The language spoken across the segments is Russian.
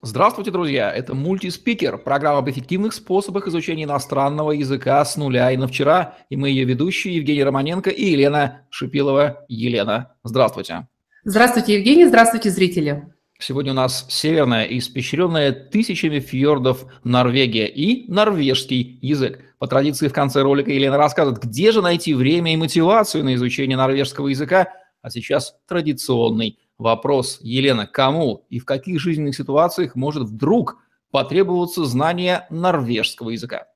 Здравствуйте, друзья! Это мультиспикер, программа об эффективных способах изучения иностранного языка с нуля и на вчера. И мы ее ведущие Евгений Романенко и Елена Шипилова. Елена, здравствуйте. Здравствуйте, Евгений, здравствуйте, зрители. Сегодня у нас северная испещренная тысячами фьордов Норвегия и норвежский язык. По традиции в конце ролика Елена рассказывает, где же найти время и мотивацию на изучение норвежского языка, а сейчас традиционный Вопрос, Елена, кому и в каких жизненных ситуациях может вдруг потребоваться знание норвежского языка?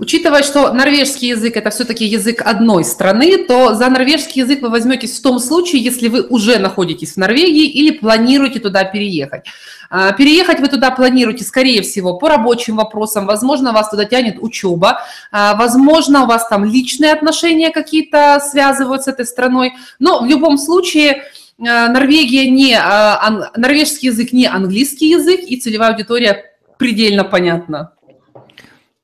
Учитывая, что норвежский язык – это все-таки язык одной страны, то за норвежский язык вы возьметесь в том случае, если вы уже находитесь в Норвегии или планируете туда переехать. А, переехать вы туда планируете, скорее всего, по рабочим вопросам. Возможно, вас туда тянет учеба. А, возможно, у вас там личные отношения какие-то связывают с этой страной. Но в любом случае Норвегия не, а, норвежский язык не английский язык, и целевая аудитория предельно понятна.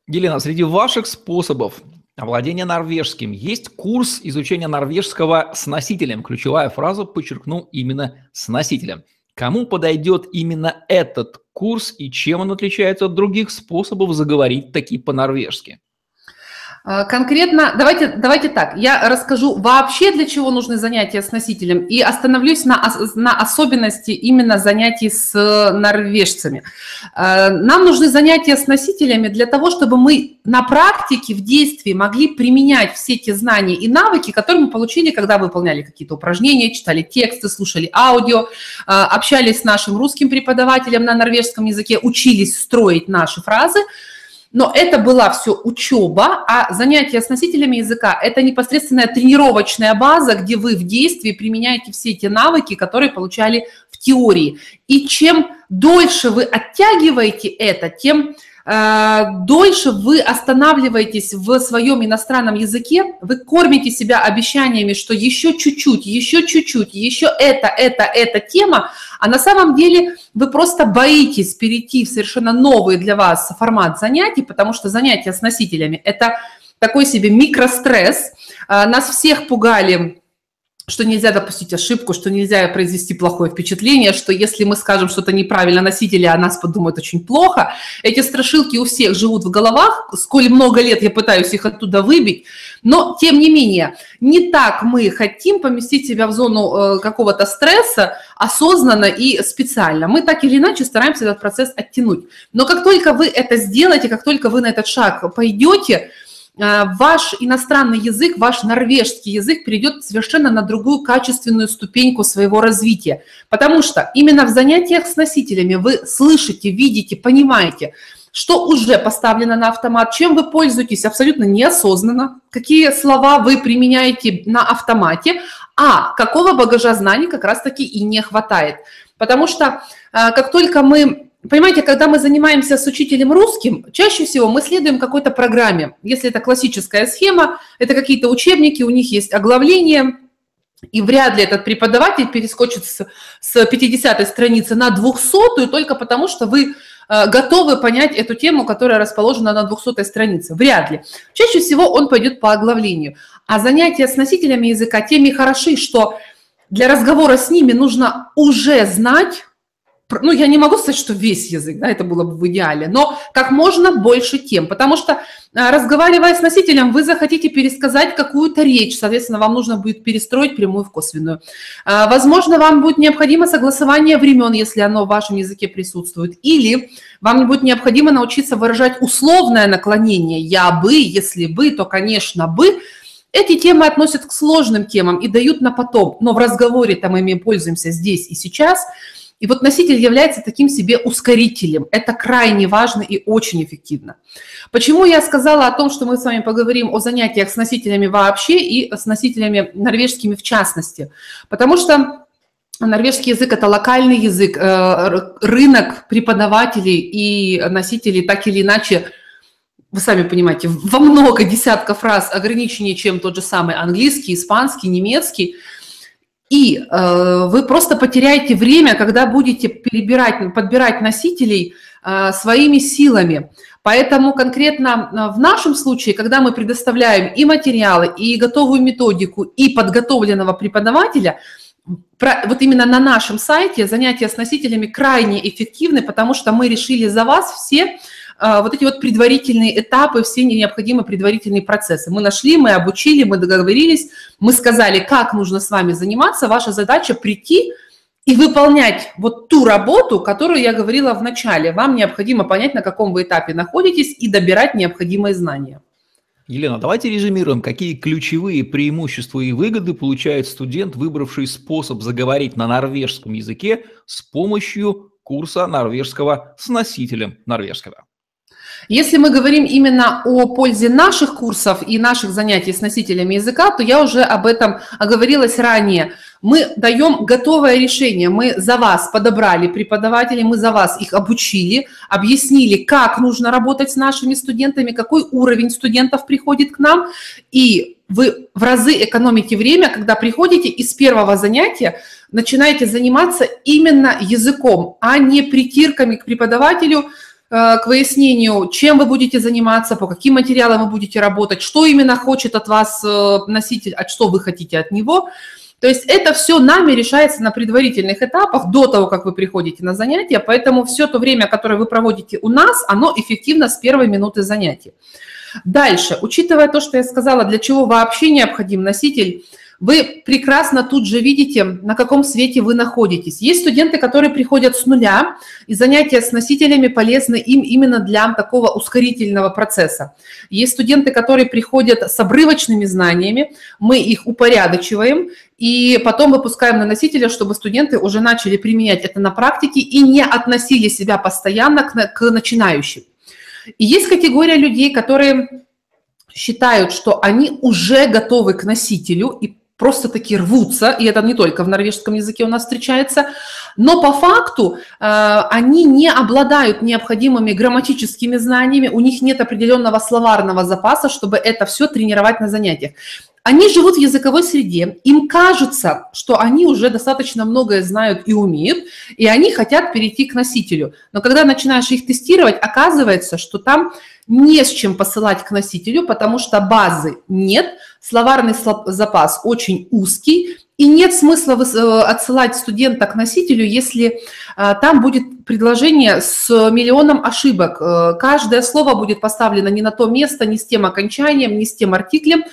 Елена, среди ваших способов овладения норвежским есть курс изучения норвежского с носителем. Ключевая фраза, подчеркну, именно с носителем. Кому подойдет именно этот курс и чем он отличается от других способов заговорить таки по-норвежски? А, конкретно, давайте, давайте так, я расскажу вообще, для чего нужны занятия с носителем, и остановлюсь на, на особенности именно занятий с норвежцами. А, нам нужны занятия с носителями для того, чтобы мы на практике, в действии могли применять все те знания и навыки, которые мы получили, когда выполняли какие-то упражнения, читали тексты, слушали аудио, общались с нашим русским преподавателем на норвежском языке, учились строить наши фразы – но это была все учеба, а занятия с носителями языка – это непосредственная тренировочная база, где вы в действии применяете все эти навыки, которые получали в теории. И чем дольше вы оттягиваете это, тем дольше вы останавливаетесь в своем иностранном языке, вы кормите себя обещаниями, что еще чуть-чуть, еще чуть-чуть, еще это, это, эта тема, а на самом деле вы просто боитесь перейти в совершенно новый для вас формат занятий, потому что занятия с носителями – это такой себе микростресс. Э, нас всех пугали что нельзя допустить ошибку, что нельзя произвести плохое впечатление, что если мы скажем что-то неправильно носители, о нас подумают очень плохо. Эти страшилки у всех живут в головах, сколь много лет я пытаюсь их оттуда выбить, но тем не менее, не так мы хотим поместить себя в зону э, какого-то стресса осознанно и специально. Мы так или иначе стараемся этот процесс оттянуть. Но как только вы это сделаете, как только вы на этот шаг пойдете, ваш иностранный язык, ваш норвежский язык перейдет совершенно на другую качественную ступеньку своего развития. Потому что именно в занятиях с носителями вы слышите, видите, понимаете, что уже поставлено на автомат, чем вы пользуетесь абсолютно неосознанно, какие слова вы применяете на автомате, а какого багажа знаний как раз-таки и не хватает. Потому что э, как только мы Понимаете, когда мы занимаемся с учителем русским, чаще всего мы следуем какой-то программе. Если это классическая схема, это какие-то учебники, у них есть оглавление, и вряд ли этот преподаватель перескочит с, с 50 страницы на 200 только потому, что вы э, готовы понять эту тему, которая расположена на 200 странице. Вряд ли. Чаще всего он пойдет по оглавлению. А занятия с носителями языка теми хороши, что для разговора с ними нужно уже знать ну, я не могу сказать, что весь язык, да, это было бы в идеале, но как можно больше тем, потому что, а, разговаривая с носителем, вы захотите пересказать какую-то речь, соответственно, вам нужно будет перестроить прямую в косвенную. А, возможно, вам будет необходимо согласование времен, если оно в вашем языке присутствует, или вам будет необходимо научиться выражать условное наклонение «я бы», «если бы», то, конечно, «бы», эти темы относят к сложным темам и дают на потом, но в разговоре-то мы ими пользуемся здесь и сейчас – и вот носитель является таким себе ускорителем. Это крайне важно и очень эффективно. Почему я сказала о том, что мы с вами поговорим о занятиях с носителями вообще и с носителями норвежскими в частности? Потому что норвежский язык – это локальный язык, э, рынок преподавателей и носителей так или иначе вы сами понимаете, во много десятков раз ограниченнее, чем тот же самый английский, испанский, немецкий – и э, вы просто потеряете время, когда будете перебирать, подбирать носителей э, своими силами. Поэтому конкретно э, в нашем случае, когда мы предоставляем и материалы, и готовую методику, и подготовленного преподавателя, вот именно на нашем сайте занятия с носителями крайне эффективны, потому что мы решили за вас все вот эти вот предварительные этапы, все необходимые предварительные процессы. Мы нашли, мы обучили, мы договорились, мы сказали, как нужно с вами заниматься. Ваша задача прийти и выполнять вот ту работу, которую я говорила в начале. Вам необходимо понять, на каком вы этапе находитесь и добирать необходимые знания. Елена, давайте резюмируем, какие ключевые преимущества и выгоды получает студент, выбравший способ заговорить на норвежском языке с помощью курса норвежского с носителем норвежского. Если мы говорим именно о пользе наших курсов и наших занятий с носителями языка, то я уже об этом оговорилась ранее. Мы даем готовое решение, мы за вас подобрали преподавателей, мы за вас их обучили, объяснили, как нужно работать с нашими студентами, какой уровень студентов приходит к нам, и вы в разы экономите время, когда приходите и с первого занятия начинаете заниматься именно языком, а не притирками к преподавателю, к выяснению, чем вы будете заниматься, по каким материалам вы будете работать, что именно хочет от вас э, носитель, а что вы хотите от него. То есть это все нами решается на предварительных этапах до того, как вы приходите на занятия, поэтому все то время, которое вы проводите у нас, оно эффективно с первой минуты занятия. Дальше, учитывая то, что я сказала, для чего вообще необходим носитель, вы прекрасно тут же видите, на каком свете вы находитесь. Есть студенты, которые приходят с нуля, и занятия с носителями полезны им именно для такого ускорительного процесса. Есть студенты, которые приходят с обрывочными знаниями, мы их упорядочиваем, и потом выпускаем на носителя, чтобы студенты уже начали применять это на практике и не относили себя постоянно к, начинающим. И есть категория людей, которые считают, что они уже готовы к носителю и просто таки рвутся, и это не только в норвежском языке у нас встречается, но по факту э, они не обладают необходимыми грамматическими знаниями, у них нет определенного словарного запаса, чтобы это все тренировать на занятиях. Они живут в языковой среде, им кажется, что они уже достаточно многое знают и умеют, и они хотят перейти к носителю. Но когда начинаешь их тестировать, оказывается, что там не с чем посылать к носителю, потому что базы нет, словарный запас очень узкий, и нет смысла э, отсылать студента к носителю, если э, там будет предложение с миллионом ошибок. Э, каждое слово будет поставлено не на то место, не с тем окончанием, не с тем артиклем.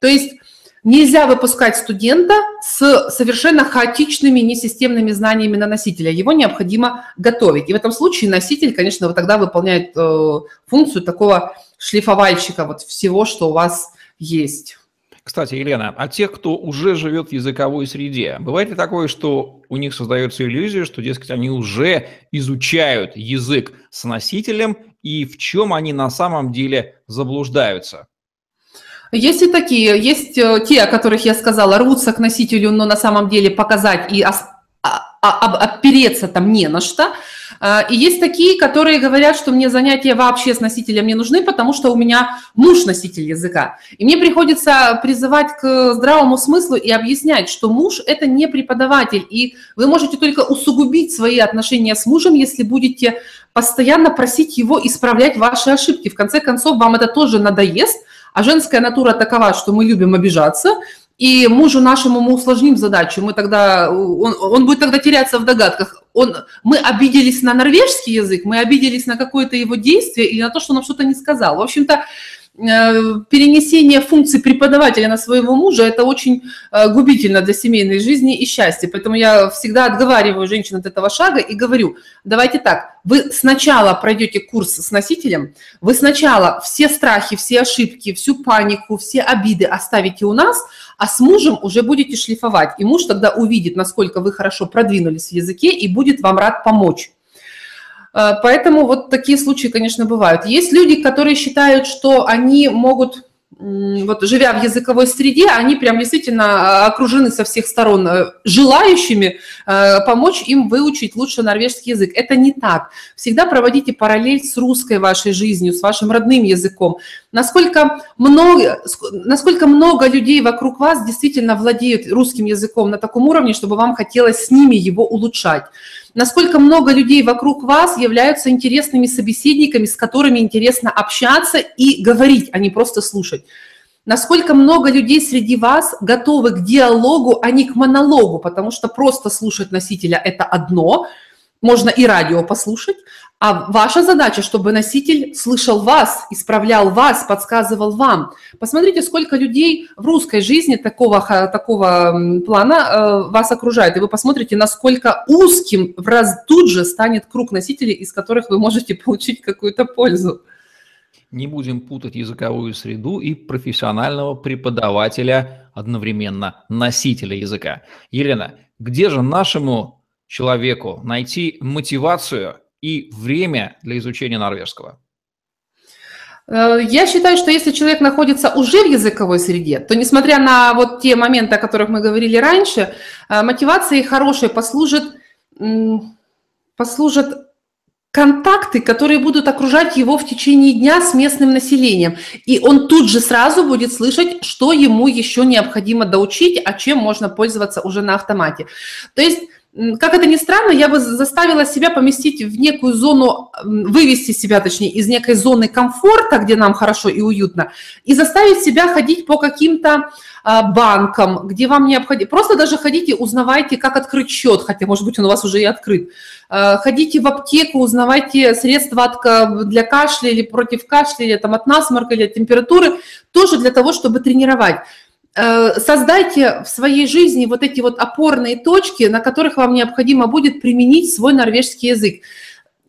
То есть Нельзя выпускать студента с совершенно хаотичными, несистемными знаниями на носителя. Его необходимо готовить. И в этом случае носитель, конечно, вот тогда выполняет э, функцию такого шлифовальщика вот всего, что у вас есть. Кстати, Елена, а тех, кто уже живет в языковой среде, бывает ли такое, что у них создается иллюзия, что, дескать, они уже изучают язык с носителем, и в чем они на самом деле заблуждаются? Есть и такие, есть э, те, о которых я сказала, рвутся к носителю, но на самом деле показать и а, а, опереться там не на что. А, и есть такие, которые говорят, что мне занятия вообще с носителем не нужны, потому что у меня муж носитель языка. И мне приходится призывать к здравому смыслу и объяснять, что муж – это не преподаватель, и вы можете только усугубить свои отношения с мужем, если будете постоянно просить его исправлять ваши ошибки. В конце концов, вам это тоже надоест, а женская натура такова, что мы любим обижаться, и мужу нашему мы усложним задачу, мы тогда, он, он будет тогда теряться в догадках. Он, мы обиделись на норвежский язык, мы обиделись на какое-то его действие или на то, что он нам что-то не сказал. В общем-то, перенесение функций преподавателя на своего мужа – это очень э, губительно для семейной жизни и счастья. Поэтому я всегда отговариваю женщин от этого шага и говорю, давайте так, вы сначала пройдете курс с носителем, вы сначала все страхи, все ошибки, всю панику, все обиды оставите у нас, а с мужем уже будете шлифовать. И муж тогда увидит, насколько вы хорошо продвинулись в языке и будет вам рад помочь. Э, поэтому вот такие случаи, конечно, бывают. Есть люди, которые считают, что они могут вот живя в языковой среде, они прям действительно э, окружены со всех сторон э, желающими помочь им выучить лучше норвежский язык. Это не так. Всегда проводите параллель с русской вашей жизнью, с вашим родным языком. Насколько много, насколько много людей вокруг вас действительно владеют русским языком на таком уровне, чтобы вам хотелось с ними его улучшать? Насколько много людей вокруг вас являются интересными собеседниками, с которыми интересно общаться и говорить, а не просто слушать. насколько много людей среди вас готовы к диалогу, а не к монологу, потому что просто слушать носителя – это одно, можно и радио послушать, а ваша задача, чтобы носитель слышал вас, исправлял вас, подсказывал вам. Посмотрите, сколько людей в русской жизни такого, такого плана э, вас окружает, и вы посмотрите, насколько узким в раз тут же станет круг носителей, из которых вы можете получить какую-то пользу. Не будем путать языковую среду и профессионального преподавателя одновременно, носителя языка. Елена, где же нашему человеку найти мотивацию и время для изучения норвежского? Э, я считаю, что если человек находится уже в языковой среде, то несмотря на вот те моменты, о которых мы говорили раньше, э, мотивацией хорошей послужит, послужит контакты, которые будут окружать его в течение дня с местным населением. И он тут же сразу будет слышать, что ему еще необходимо доучить, а чем можно пользоваться уже на автомате. То есть как это ни странно, я бы заставила себя поместить в некую зону, вывести себя, точнее, из некой зоны комфорта, где нам хорошо и уютно, и заставить себя ходить по каким-то а, банкам, где вам необходимо... Просто даже ходите, узнавайте, как открыть счет, хотя, может быть, он у вас уже и открыт. А, ходите в аптеку, узнавайте средства от, для кашля или против кашля, или там, от насморка, или от температуры, тоже для того, чтобы тренировать. Э, создайте в своей жизни вот эти вот опорные точки, на которых вам необходимо будет применить свой норвежский язык.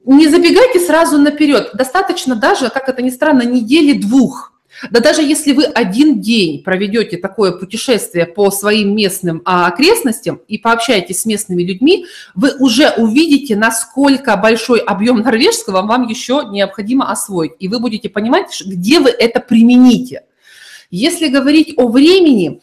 Не забегайте сразу наперед. Достаточно даже, как это ни странно, недели двух. Да даже если вы один день проведете такое путешествие по своим местным а, окрестностям и пообщаетесь с местными людьми, вы уже увидите, насколько большой объем норвежского вам еще необходимо освоить. И вы будете понимать, где вы это примените. Если говорить о времени,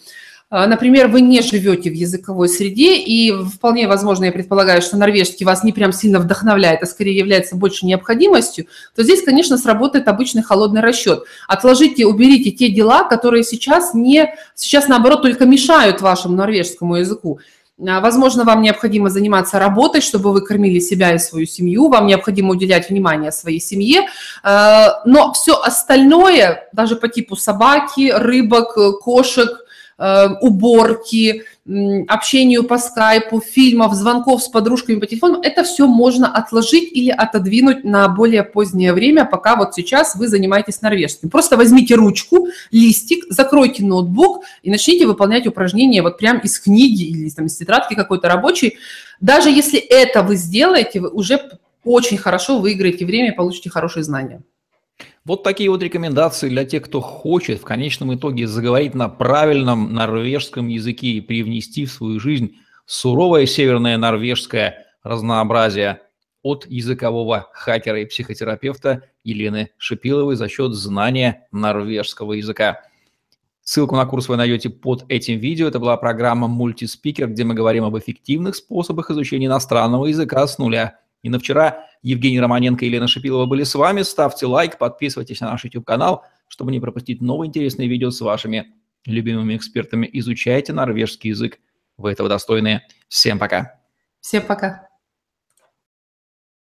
э, Например, вы не живете в языковой среде, и вполне возможно, я предполагаю, что норвежский вас не прям сильно вдохновляет, а скорее является больше необходимостью, то здесь, конечно, сработает обычный холодный расчет. Отложите, уберите те дела, которые сейчас, не, сейчас наоборот, только мешают вашему норвежскому языку. А, возможно, вам необходимо заниматься работой, чтобы вы кормили себя и свою семью, вам необходимо уделять внимание своей семье, а, но все остальное, даже по типу собаки, рыбок, кошек, а, уборки, общению по скайпу, фильмов, звонков с подружками по телефону, это все можно отложить или отодвинуть на более позднее время, пока вот сейчас вы занимаетесь норвежским. Просто возьмите ручку, листик, закройте ноутбук и начните выполнять упражнения вот прям из книги или там, из тетрадки какой-то рабочей. Даже если это вы сделаете, вы уже очень хорошо выиграете время и получите хорошие знания. Вот такие вот рекомендации для тех, кто хочет в конечном итоге заговорить на правильном норвежском языке и привнести в свою жизнь суровое северное норвежское разнообразие от языкового хакера и психотерапевта Елены Шипиловой за счет знания норвежского языка. Ссылку на курс вы найдете под этим видео. Это была программа «Мультиспикер», где мы говорим об эффективных способах изучения иностранного языка с нуля. И на вчера Евгений Романенко и Елена Шипилова были с вами. Ставьте лайк, подписывайтесь на наш YouTube-канал, чтобы не пропустить новые интересные видео с вашими любимыми экспертами. Изучайте норвежский язык. Вы этого достойны. Всем пока. Всем пока.